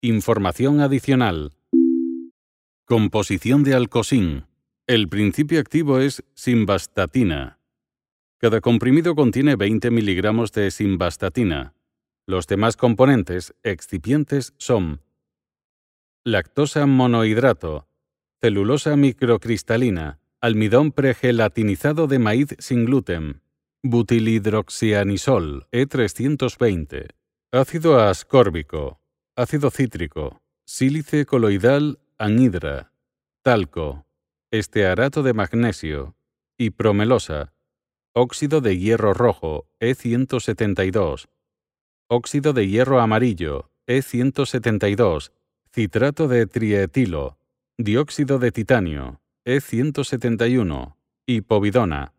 Información adicional. Composición de alcosín. El principio activo es simvastatina. Cada comprimido contiene 20 miligramos de simvastatina. Los demás componentes excipientes son lactosa monohidrato, celulosa microcristalina, almidón pregelatinizado de maíz sin gluten, butilhidroxianisol E320, ácido ascórbico, ácido cítrico, sílice coloidal anhidra, talco, estearato de magnesio y promelosa, óxido de hierro rojo E172, óxido de hierro amarillo E172, citrato de trietilo, dióxido de titanio E171 y povidona.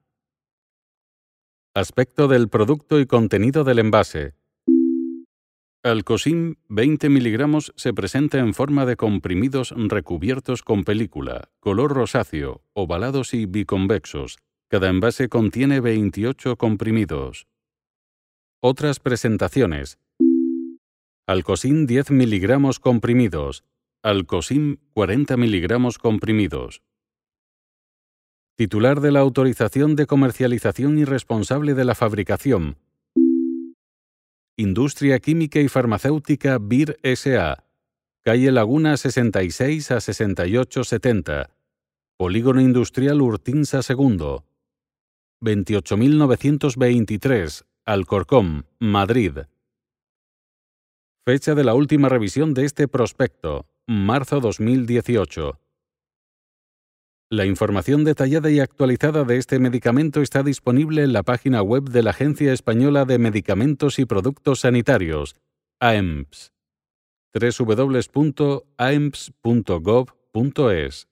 Aspecto del producto y contenido del envase. Alcosim 20 miligramos se presenta en forma de comprimidos recubiertos con película, color rosáceo, ovalados y biconvexos. Cada envase contiene 28 comprimidos. Otras presentaciones. Alcosim 10 miligramos comprimidos. Alcosim 40 miligramos comprimidos. Titular de la autorización de comercialización y responsable de la fabricación, Industria Química y Farmacéutica BIR S.A. Calle Laguna 66 a 6870. Polígono Industrial Urtinsa II. 28923. Alcorcom, Madrid. Fecha de la última revisión de este prospecto, marzo 2018. La información detallada y actualizada de este medicamento está disponible en la página web de la Agencia Española de Medicamentos y Productos Sanitarios, AEMPS. www.aemps.gov.es